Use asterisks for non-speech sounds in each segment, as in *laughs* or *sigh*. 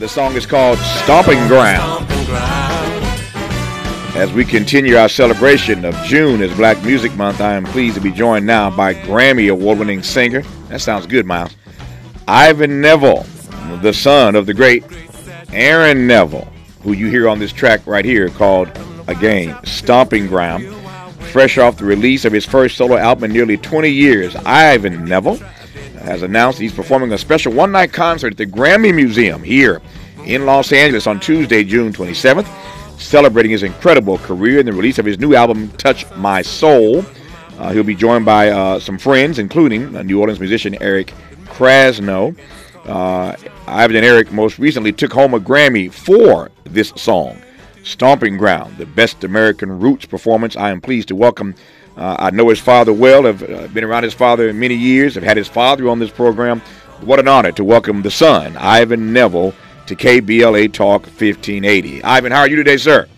The song is called Stomping Ground. As we continue our celebration of June as Black Music Month, I am pleased to be joined now by Grammy award winning singer. That sounds good, Miles. Ivan Neville, the son of the great Aaron Neville, who you hear on this track right here called, again, Stomping Ground. Fresh off the release of his first solo album in nearly 20 years, Ivan Neville has announced he's performing a special one night concert at the Grammy Museum here in Los Angeles on Tuesday, June 27th, celebrating his incredible career and the release of his new album, Touch My Soul. Uh, he'll be joined by uh, some friends, including New Orleans musician Eric Krasno. Uh, Ivan and Eric most recently took home a Grammy for this song, Stomping Ground, the best American roots performance. I am pleased to welcome uh, I know his father well. I've uh, been around his father many years. I've had his father on this program. What an honor to welcome the son, Ivan Neville, to KBLA Talk 1580. Ivan, how are you today, sir?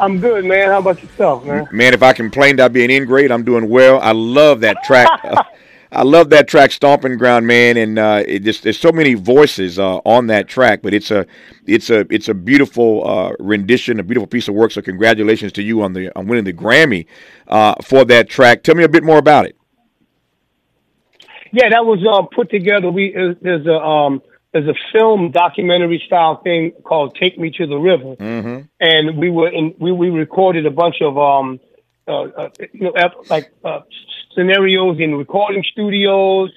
I'm good, man. How about yourself, man? Man, if I complained I'd be an ingrate, I'm doing well. I love that track. *laughs* I love that track, "Stomping Ground," man, and uh, it just there's so many voices uh, on that track, but it's a it's a it's a beautiful uh, rendition, a beautiful piece of work. So congratulations to you on the on winning the Grammy uh, for that track. Tell me a bit more about it. Yeah, that was uh, put together. We there's a um, there's a film documentary style thing called "Take Me to the River," mm-hmm. and we were in we we recorded a bunch of um, uh, you know like scenarios in recording studios,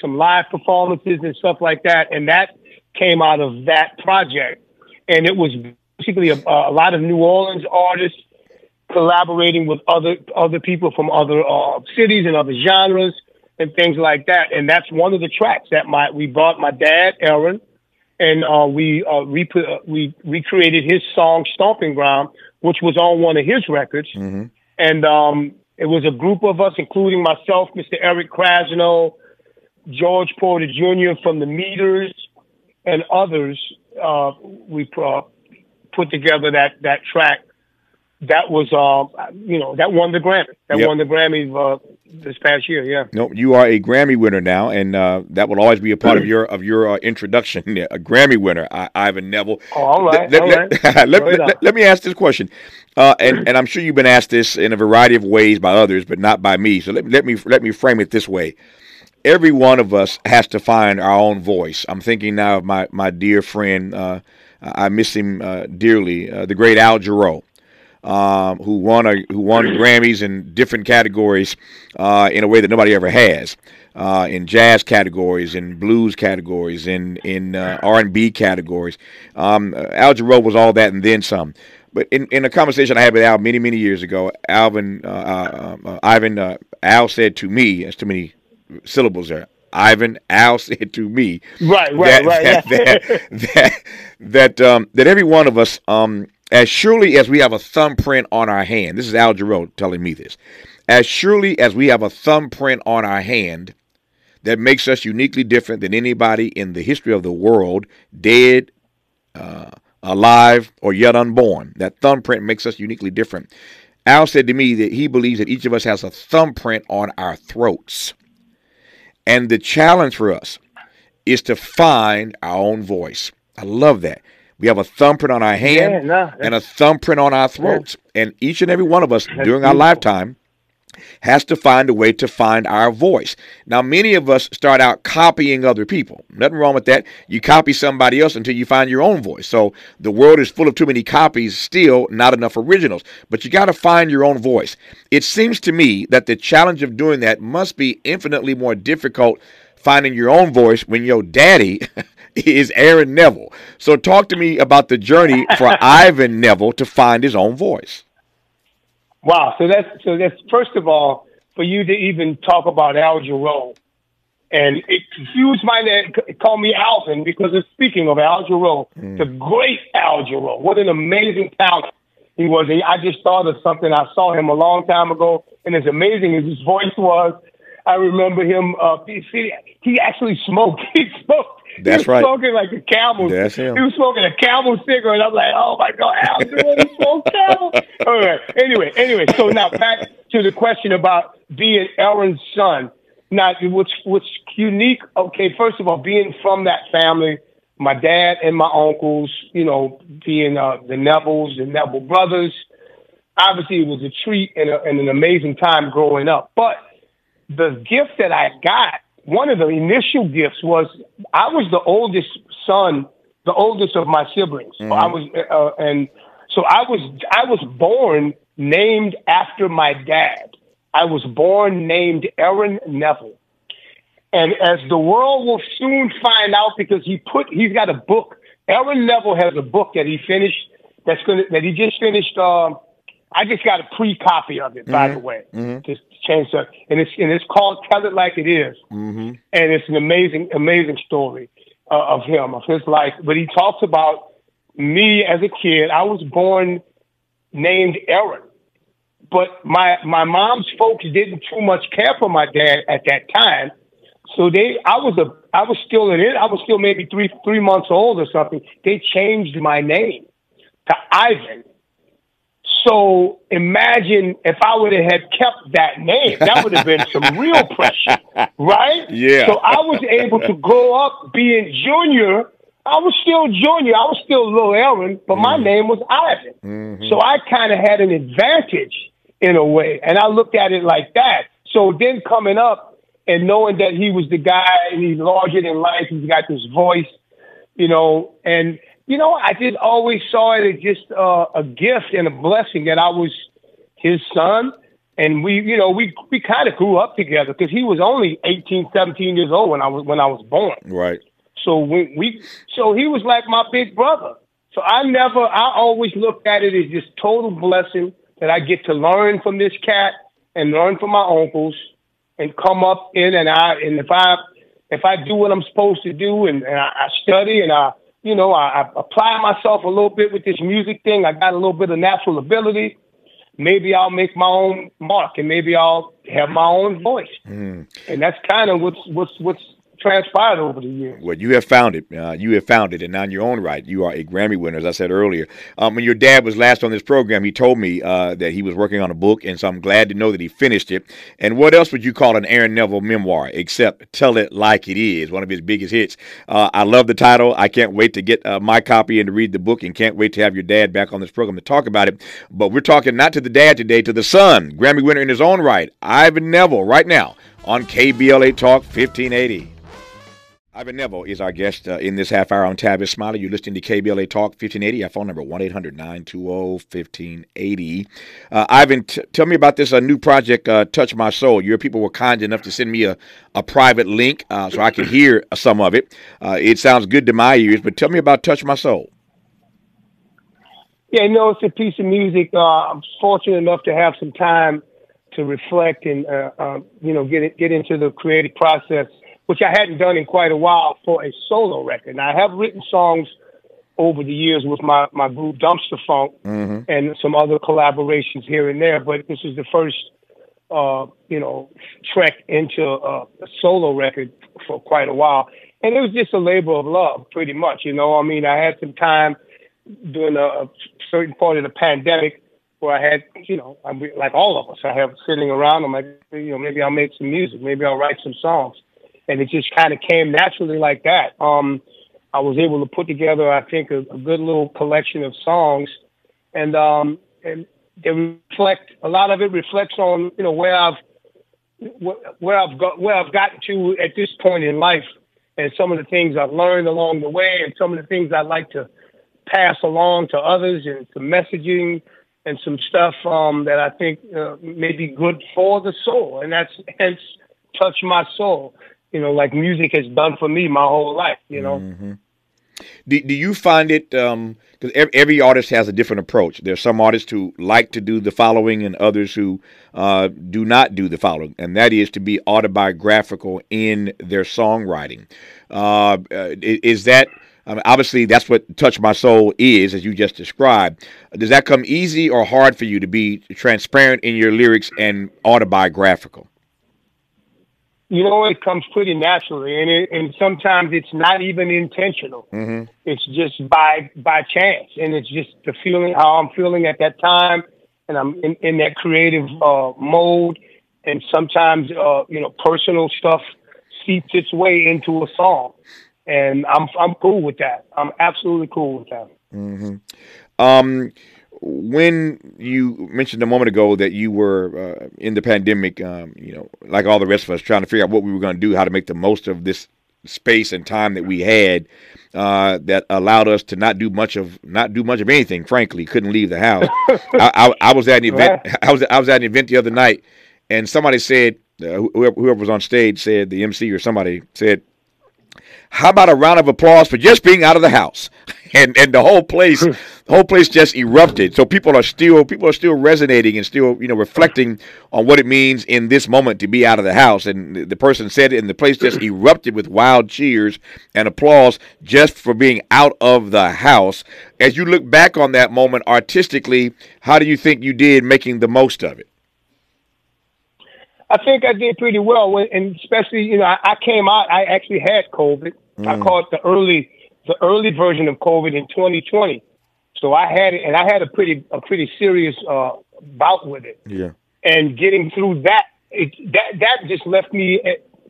some live performances and stuff like that. And that came out of that project. And it was basically a, a lot of New Orleans artists collaborating with other other people from other uh, cities and other genres and things like that. And that's one of the tracks that my we brought my dad, Aaron, and uh, we uh, uh, we recreated his song "Stomping Ground," which was on one of his records. Mm-hmm. And um, it was a group of us, including myself, Mr. Eric Krasno, George Porter Jr. from the Meters, and others. Uh, we uh, put together that that track. That was, uh, you know, that won the Grammy. That yep. won the Grammy uh, this past year. Yeah. No, you are a Grammy winner now, and uh, that will always be a part of *clears throat* your of your uh, introduction. a Grammy winner, I, Ivan Neville. Oh, all right. Let, all let, right. *laughs* let, let, let, me ask this question. Uh, and, and I'm sure you've been asked this in a variety of ways by others, but not by me. So let, let me let me frame it this way: Every one of us has to find our own voice. I'm thinking now of my my dear friend. Uh, I miss him uh, dearly, uh, the great Al Jarreau. Um, who won a, who won Grammys in different categories uh, in a way that nobody ever has. Uh, in jazz categories, in blues categories, in in uh, R and B categories. Um, Al Jarreau was all that and then some. But in, in a conversation I had with Al many many years ago, Alvin uh, uh, uh, Ivan uh, Al said to me, "That's too many syllables there." Ivan Al *laughs* said to me, "Right, right, that, right, that, yeah. that that that, um, that every one of us, um, as surely as we have a thumbprint on our hand, this is Al Jarreau telling me this, as surely as we have a thumbprint on our hand." That makes us uniquely different than anybody in the history of the world, dead, uh, alive, or yet unborn. That thumbprint makes us uniquely different. Al said to me that he believes that each of us has a thumbprint on our throats. And the challenge for us is to find our own voice. I love that. We have a thumbprint on our hand yeah, no, and a thumbprint on our throats. Yeah. And each and every one of us during beautiful. our lifetime has to find a way to find our voice. Now, many of us start out copying other people. Nothing wrong with that. You copy somebody else until you find your own voice. So the world is full of too many copies, still not enough originals. But you got to find your own voice. It seems to me that the challenge of doing that must be infinitely more difficult finding your own voice when your daddy *laughs* is Aaron Neville. So talk to me about the journey *laughs* for Ivan Neville to find his own voice. Wow. So that's so that's first of all for you to even talk about Al Jarreau. And it confused my name, call me Alvin because it's speaking of Al Jarreau, mm. the great Al Jarreau. What an amazing talent he was. I just thought of something. I saw him a long time ago, and as amazing as his voice was, I remember him. Uh, he, he actually smoked. *laughs* He smoked that's he was right. Smoking like a camel. That's him. He was smoking a camel cigarette. I'm like, oh my god, Al smoke camel. All right. Anyway, anyway. So now back to the question about being Aaron's son. Now, what's what's unique? Okay, first of all, being from that family, my dad and my uncles, you know, being uh, the Nevilles, the Neville brothers. Obviously, it was a treat and, a, and an amazing time growing up. But the gift that I got, one of the initial gifts was I was the oldest son, the oldest of my siblings. Mm-hmm. I was, uh, and so I was, I was born named after my dad. I was born named Aaron Neville. And as the world will soon find out, because he put, he's got a book. Aaron Neville has a book that he finished. That's gonna that he just finished. Uh, I just got a pre copy of it, mm-hmm. by the way. Mm-hmm. Just change that, and it's and it's called "Tell It Like It Is. Mm-hmm. and it's an amazing, amazing story uh, of him, of his life. But he talks about me as a kid. I was born named Aaron, but my my mom's folks didn't too much care for my dad at that time. So they, I was a, I was still in it. I was still maybe three, three months old or something. They changed my name to Ivan. So imagine if I would have had kept that name, that would have been some real *laughs* pressure, right? Yeah. So I was able to grow up being junior. I was still junior. I was still little Aaron, but mm my name was Ivan. Mm-hmm. So I kind of had an advantage in a way. And I looked at it like that. So then coming up, and knowing that he was the guy and he's larger than life, he's got this voice, you know, and you know, I just always saw it as just uh, a gift and a blessing that I was his son. And we, you know, we we kind of grew up together because he was only 18, 17 years old when I was when I was born. Right. So when we, so he was like my big brother. So I never, I always looked at it as just total blessing that I get to learn from this cat and learn from my uncles and come up in and I and if I if I do what I'm supposed to do and, and I, I study and I you know I, I apply myself a little bit with this music thing, I got a little bit of natural ability. Maybe I'll make my own mark and maybe I'll have my own voice. Mm. And that's kind of what's what's what's transpired over the years. Well, you have found it. Uh, you have found it, and now in your own right, you are a Grammy winner, as I said earlier. Um, when your dad was last on this program, he told me uh, that he was working on a book, and so I'm glad to know that he finished it. And what else would you call an Aaron Neville memoir except "Tell It Like It Is"? One of his biggest hits. Uh, I love the title. I can't wait to get uh, my copy and to read the book, and can't wait to have your dad back on this program to talk about it. But we're talking not to the dad today, to the son, Grammy winner in his own right, Ivan Neville, right now on KBLA Talk 1580. Ivan Neville is our guest uh, in this half hour on Tavis Smiley. You're listening to KBLA Talk 1580. Our phone number 1 800 920 1580. Uh, Ivan, t- tell me about this uh, new project, uh, Touch My Soul. Your people were kind enough to send me a, a private link uh, so I could hear *laughs* some of it. Uh, it sounds good to my ears, but tell me about Touch My Soul. Yeah, no, it's a piece of music. I'm fortunate enough to have some time to reflect and, you know, get, get into the creative process which I hadn't done in quite a while for a solo record. Now, I have written songs over the years with my, my group Dumpstaphunk mm-hmm. and some other collaborations here and there, but this is the first, uh, you know, trek into a, a solo record for quite a while. And it was just a labor of love, pretty much. You know, I mean, I had some time during a, a certain part of the pandemic where I had, you know, I'm like all of us, I have sitting around. I'm like, you know, maybe I'll make some music, maybe I'll write some songs and it just kind of came naturally like that. Um, I was able to put together, I think, a, a good little collection of songs, and um, and they reflect a lot of it reflects on you know where I've where I've got where I've gotten to at this point in life, and some of the things I've learned along the way, and some of the things I'd like to pass along to others, and some messaging and some stuff um, that I think uh, may be good for the soul, and that's hence touch my soul you know, like music has done for me my whole life, you know. Mm-hmm. Do, do you find it, because um, every, every, artist has a different approach. There's some artists who like to do the following and others who uh, do not do the following, and that is to be autobiographical in their songwriting. Uh, uh is that, I mean, obviously, that's what Touch My Soul is, as you just described. Does that come easy or hard for you to be transparent in your lyrics and autobiographical? You know, it comes pretty naturally, and it, and sometimes it's not even intentional. Mm-hmm. It's just by by chance, and it's just the feeling how I'm feeling at that time, and I'm in, in that creative uh, mode. And sometimes, uh, you know, personal stuff seeps its way into a song, and I'm I'm cool with that. I'm absolutely cool with that. Mm-hmm. Um, when you mentioned a moment ago that you were uh, in the pandemic, um, you know, like all the rest of us, trying to figure out what we were going to do, how to make the most of this space and time that we had, uh, that allowed us to not do much of not do much of anything. Frankly, couldn't leave the house. *laughs* I, I, I, was at an event. I was I was at an event the other night, and somebody said, uh, whoever, whoever was on stage said, the MC or somebody said, "How about a round of applause for just being out of the house?" *laughs* and and the whole place, *laughs* the whole place just erupted. So people are still people are still resonating and still you know reflecting on what it means in this moment to be out of the house. And the person said it, and the place just *clears throat* erupted with wild cheers and applause just for being out of the house. As you look back on that moment artistically, how do you think you did making the most of it? I think I did pretty well, and especially you know I, I came out. I actually had COVID. Mm. I caught the early the early version of COVID in 2020. So I had it, and I had a pretty a pretty serious uh, bout with it. Yeah. And getting through that, it, that that just left me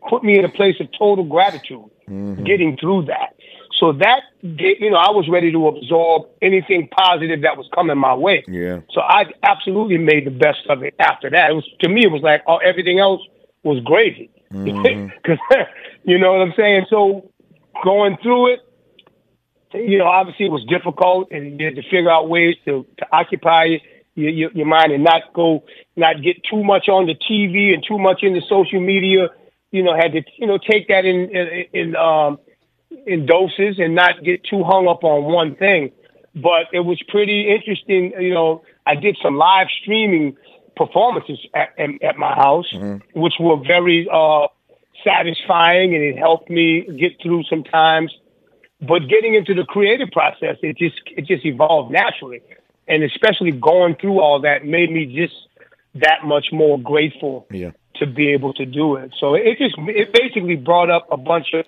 put me in a place of total gratitude. Mm-hmm. Getting through that, so that you know, I was ready to absorb anything positive that was coming my way. Yeah. So I absolutely made the best of it after that. It was to me, it was like oh, everything else was gravy. Because mm-hmm. *laughs* *laughs* you know what I'm saying. So going through it, you know, obviously it was difficult, and you had to figure out ways to, to occupy your, your, your mind and not go, not get too much on the TV and too much into social media. You know, had to, you know, take that in in, in um in doses and not get too hung up on one thing. But it was pretty interesting. You know, I did some live streaming performances at, at, at my house, mm-hmm. which were very uh, satisfying, and it helped me get through some times but getting into the creative process, it just it just evolved naturally, and especially going through all that made me just that much more grateful yeah. to be able to do it. So it just it basically brought up a bunch of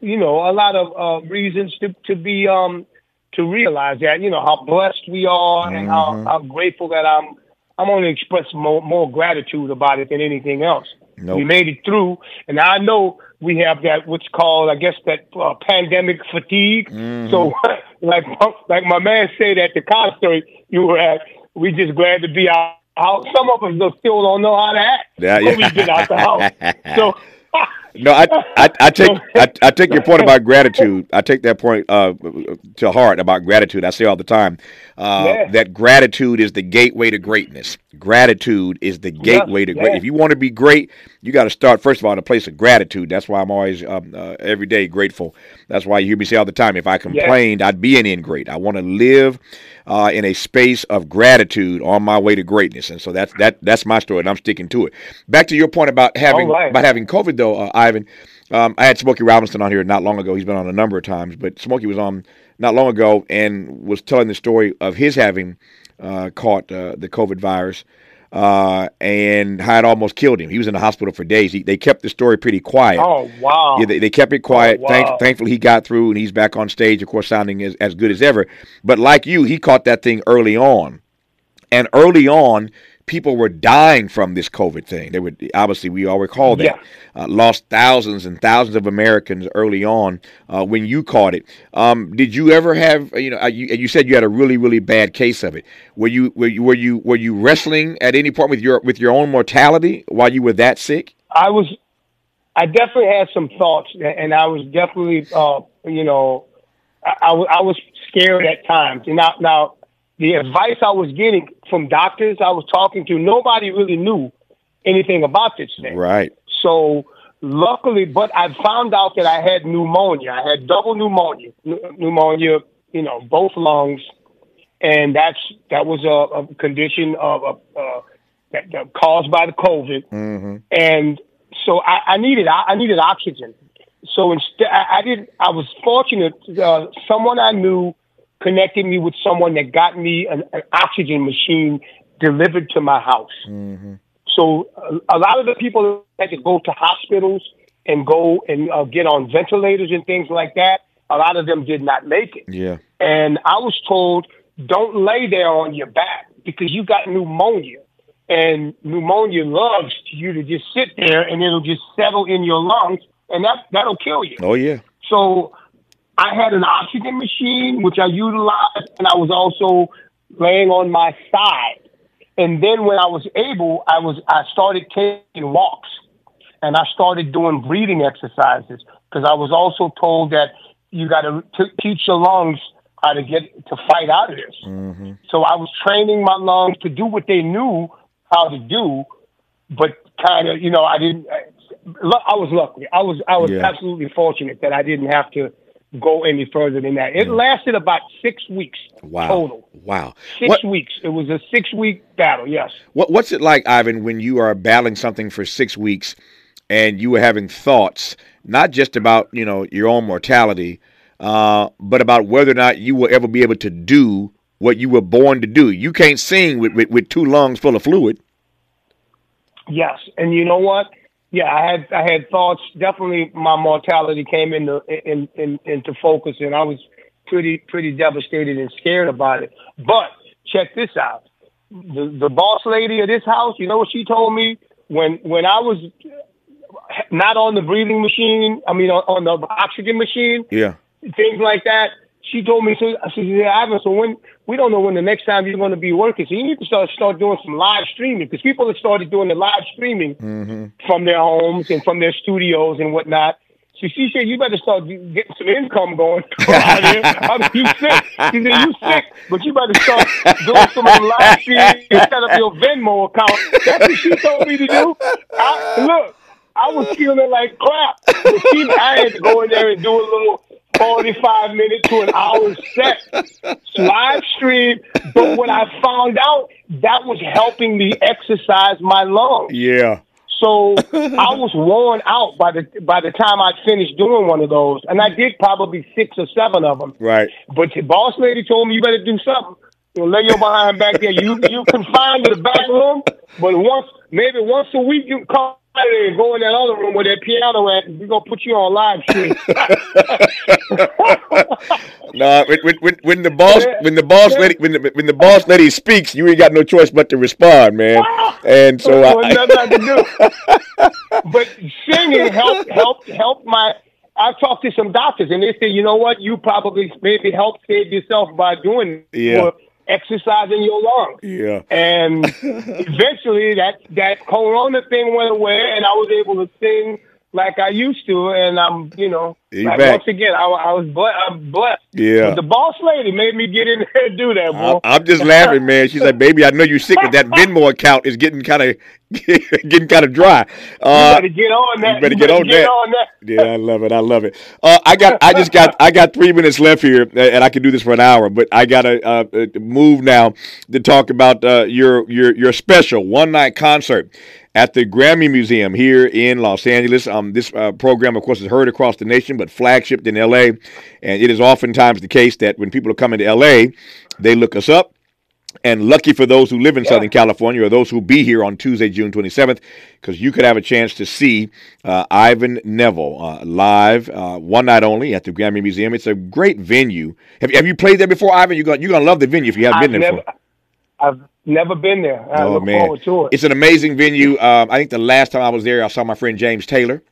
you know a lot of uh, reasons to to be um to realize that you know how blessed we are mm-hmm. and how mm-hmm. how grateful that I'm. I'm only express more more gratitude about it than anything else. Nope. We made it through, and I know we have that what's called, I guess, that uh, pandemic fatigue. Mm-hmm. So, *laughs* like like my man said at the concert you were at, we just glad to be out. out. Some of us still don't know how to act. Yeah, yeah. We've been out the house. *laughs* so *laughs* no, I, I, I take I, I, take your point about gratitude. I take that point uh, to heart about gratitude. I say all the time uh, yeah. that gratitude is the gateway to greatness. Gratitude is the gateway yeah, to great. Yeah. If you want to be great, you got to start first of all in a place of gratitude. That's why I'm always um, uh, every day grateful. That's why you hear me say all the time, if I complained, I'd be an ingrate. I want to live uh, in a space of gratitude on my way to greatness, and so that's that that's my story, and I'm sticking to it. Back to your point about having right. about having COVID though, uh, Ivan. Um, I had Smokey Robinson on here not long ago. He's been on a number of times, but Smokey was on not long ago and was telling the story of his having uh, caught uh, the COVID virus uh, and had almost killed him. He was in the hospital for days. He, they kept the story pretty quiet. Oh wow! Yeah, they, they kept it quiet. Oh, wow. Thank, thankfully, he got through and he's back on stage. Of course, sounding as, as good as ever. But like you, he caught that thing early on, and early on, people were dying from this COVID thing. They were obviously we all recall that yeah. uh, lost thousands and thousands of Americans early on uh, when you caught it. Um, did you ever have you know uh, you, you, said you had a really really bad case of it? Were you were you were you were you wrestling at any point with your with your own mortality while you were that sick? I was. I definitely had some thoughts, and I was definitely, uh, you know, I, I, I was scared at times. And now, now the advice I was getting from doctors I was talking to, nobody really knew anything about this thing. Right. So luckily, but I found out that I had pneumonia. I had double pneumonia, pneumonia, you know, both lungs, and that's that was a, a condition of a, uh, that, that, caused by the COVID, mm-hmm. and so I, I needed I needed oxygen. So instead, I, I did. I was fortunate. Uh, someone I knew connected me with someone that got me an, an oxygen machine delivered to my house. Mm-hmm. So a, a, lot of the people had to go to hospitals and go and uh, get on ventilators and things like that. A lot of them did not make it. Yeah. And I was told, don't lay there on your back because you got pneumonia. And pneumonia loves you to just sit there and it'll just settle in your lungs and that, that'll kill you. Oh, yeah. So I had an oxygen machine, which I utilized, and I was also laying on my side. And then when I was able, I was I started taking walks, and I started doing breathing exercises because I was also told that you got to teach your lungs how to get to fight out of this. Mm-hmm. So I was training my lungs to do what they knew how to do, but kind of, you know, I didn't. I was lucky. I was I was yeah. absolutely fortunate that I didn't have to go any further than that. It lasted about six weeks wow. total. Wow, six what, weeks. It was a six week battle. Yes. What What's it like, Ivan, when you are battling something for six weeks, and you were having thoughts not just about you know your own mortality, uh, but about whether or not you will ever be able to do what you were born to do. You can't sing with, with, with two lungs full of fluid. Yes, and you know what? Yeah, I had I had thoughts. Definitely, my mortality came into in, in, into focus, and I was pretty pretty devastated and scared about it. But check this out: the the boss lady of this house. You know what she told me when when I was not on the breathing machine. I mean, on, on the oxygen machine. Yeah, things like that she told me, so I said, Ivan, so when, we don't know when the next time you're going to be working. So you need to start, start doing some live streaming because people have started doing the live streaming mm-hmm. from their homes and from their studios and whatnot. So she said, you better start getting some income going *laughs* I mean, you sick. She said, you sick, but you better start doing some live streaming and set up your Venmo account. That's what she told me to do. I, look, I was feeling like crap. But she, I had to go in there and do a little 45 minute to an hour set, live stream. But when I found out, that was helping me exercise my lungs. Yeah. So I was worn out by the by the time I finished doing one of those, and I did probably six or seven of them. Right. But the boss lady told me you better do something. You know, lay your behind back there. You you confined to the back room, but once maybe once a week you come and go in that other room where that piano at, we're gonna put you on live stream. *laughs* no, when, when, when the boss when the boss lady when the when the boss lady speaks, you ain't got no choice but to respond, man. Ah! And so I, nothing to do. *laughs* but singing helped helped helped my. I talked to some doctors, and they said, you know what, you probably maybe helped save yourself by doing yeah exercising your lungs. Yeah. And *laughs* eventually that that corona thing went away and I was able to sing like I used to, and I'm, you know, like once again, I, I was ble- I'm blessed. Yeah. But the boss lady made me get in there and do that, bro. I, am just laughing, man. She's like, "Baby, I know you're sick, but that *laughs* Venmo account is getting kind of *laughs* getting kind of dry. Uh, you better get on that. You better, you better get, on, get that. on, that. Yeah, I love it. I love it. Uh, I got, I just got, I got three minutes left here, and I can do this for an hour, but I gotta uh, uh move now to talk about uh, your your your special one night concert at the Grammy Museum here in Los Angeles. Um, this uh, program, of course, is heard across the nation, but flagshipped in LA. And it is oftentimes the case that when people are coming to LA, they look us up. And lucky for those who live in yeah. Southern California or those who be here on Tuesday, June 27th, because you could have a chance to see uh, Ivan Neville uh, live, uh, one night only at the Grammy Museum. It's a great venue. Have, have you played there before, Ivan? You're going you're to love the venue if you haven't I've been there never, before. I've never been there. I oh, look man. forward to it. It's an amazing venue. Um, I think the last time I was there, I saw my friend James Taylor.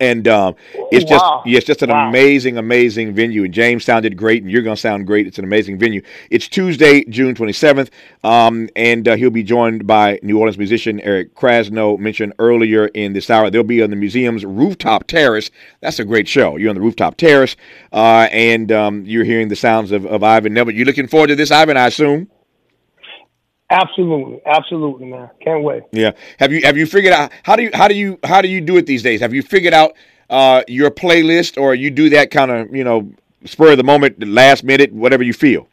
And um, it's just wow. yeah, it's just an wow. amazing, amazing venue. And James sounded great, and you're gonna sound great. It's an amazing venue. It's Tuesday, June 27th, um, and uh, he'll be joined by New Orleans musician Eric Krasno, mentioned earlier in this hour. They'll be on the museum's rooftop terrace. That's a great show. You're on the rooftop terrace, uh, and um, you're hearing the sounds of, of Ivan Neville. You're looking forward to this, Ivan? I assume. Absolutely, absolutely, man. Can't wait. Yeah. Have you have you figured out how do you how do you how do you do it these days? Have you figured out uh, your playlist, or you do that kind of you know spur of the moment, last minute, whatever you feel?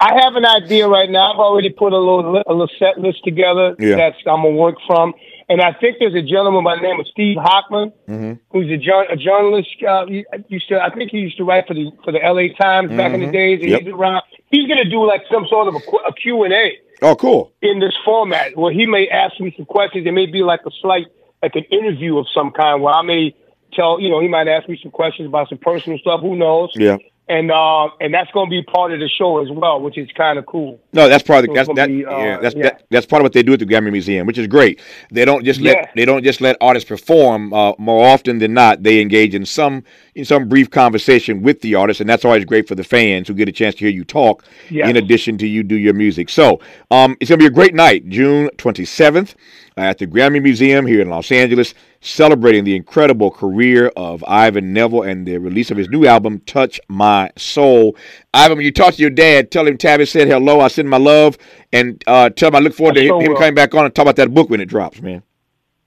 I have an idea right now. I've already put a little a little set list together yeah. that's I'm gonna work from. And I think there's a gentleman by the name of Steve Hochman, mm-hmm. who's a, a journalist. Uh, used to, I think he used to write for the for the L.A. Times mm-hmm. back in the mm-hmm. days. And yep. he's around. He's going to do like some sort of a, a Q and A. Oh, cool! In this format, where he may ask me some questions. It may be like a slight, like an interview of some kind, where I may tell, you know, he might ask me some questions about some personal stuff. Who knows? Yeah. And uh, and that's going to be part of the show as well, which is kind of cool. No, that's part of the, that's that, be, uh, yeah, that's yeah. That, that's part of what they do at the Grammy Museum, which is great. They don't just let yeah. they don't just let artists perform. Uh, more often than not, they engage in some in some brief conversation with the artist, and that's always great for the fans who get a chance to hear you talk. Yes. In addition to you do your music, so um, it's going to be a great night, June twenty seventh at the Grammy Museum here in Los Angeles, celebrating the incredible career of Ivan Neville and the release of his new album, Touch My Soul. Ivan, when you talk to your dad, tell him Tabby said hello. I send my love, and uh, tell him I look forward to him, him coming back on and talk about that book when it drops, man.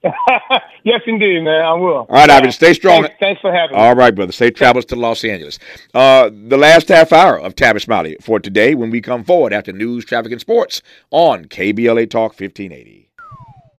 *laughs* yes, indeed, man. I will. All right, Ivan. Stay strong. Thanks, thanks for having me. All right, brother. Safe travels to Los Angeles. Uh, the last half hour of Tavis Smiley for today when we come forward after news, traffic, and sports on KBLA Talk 1580.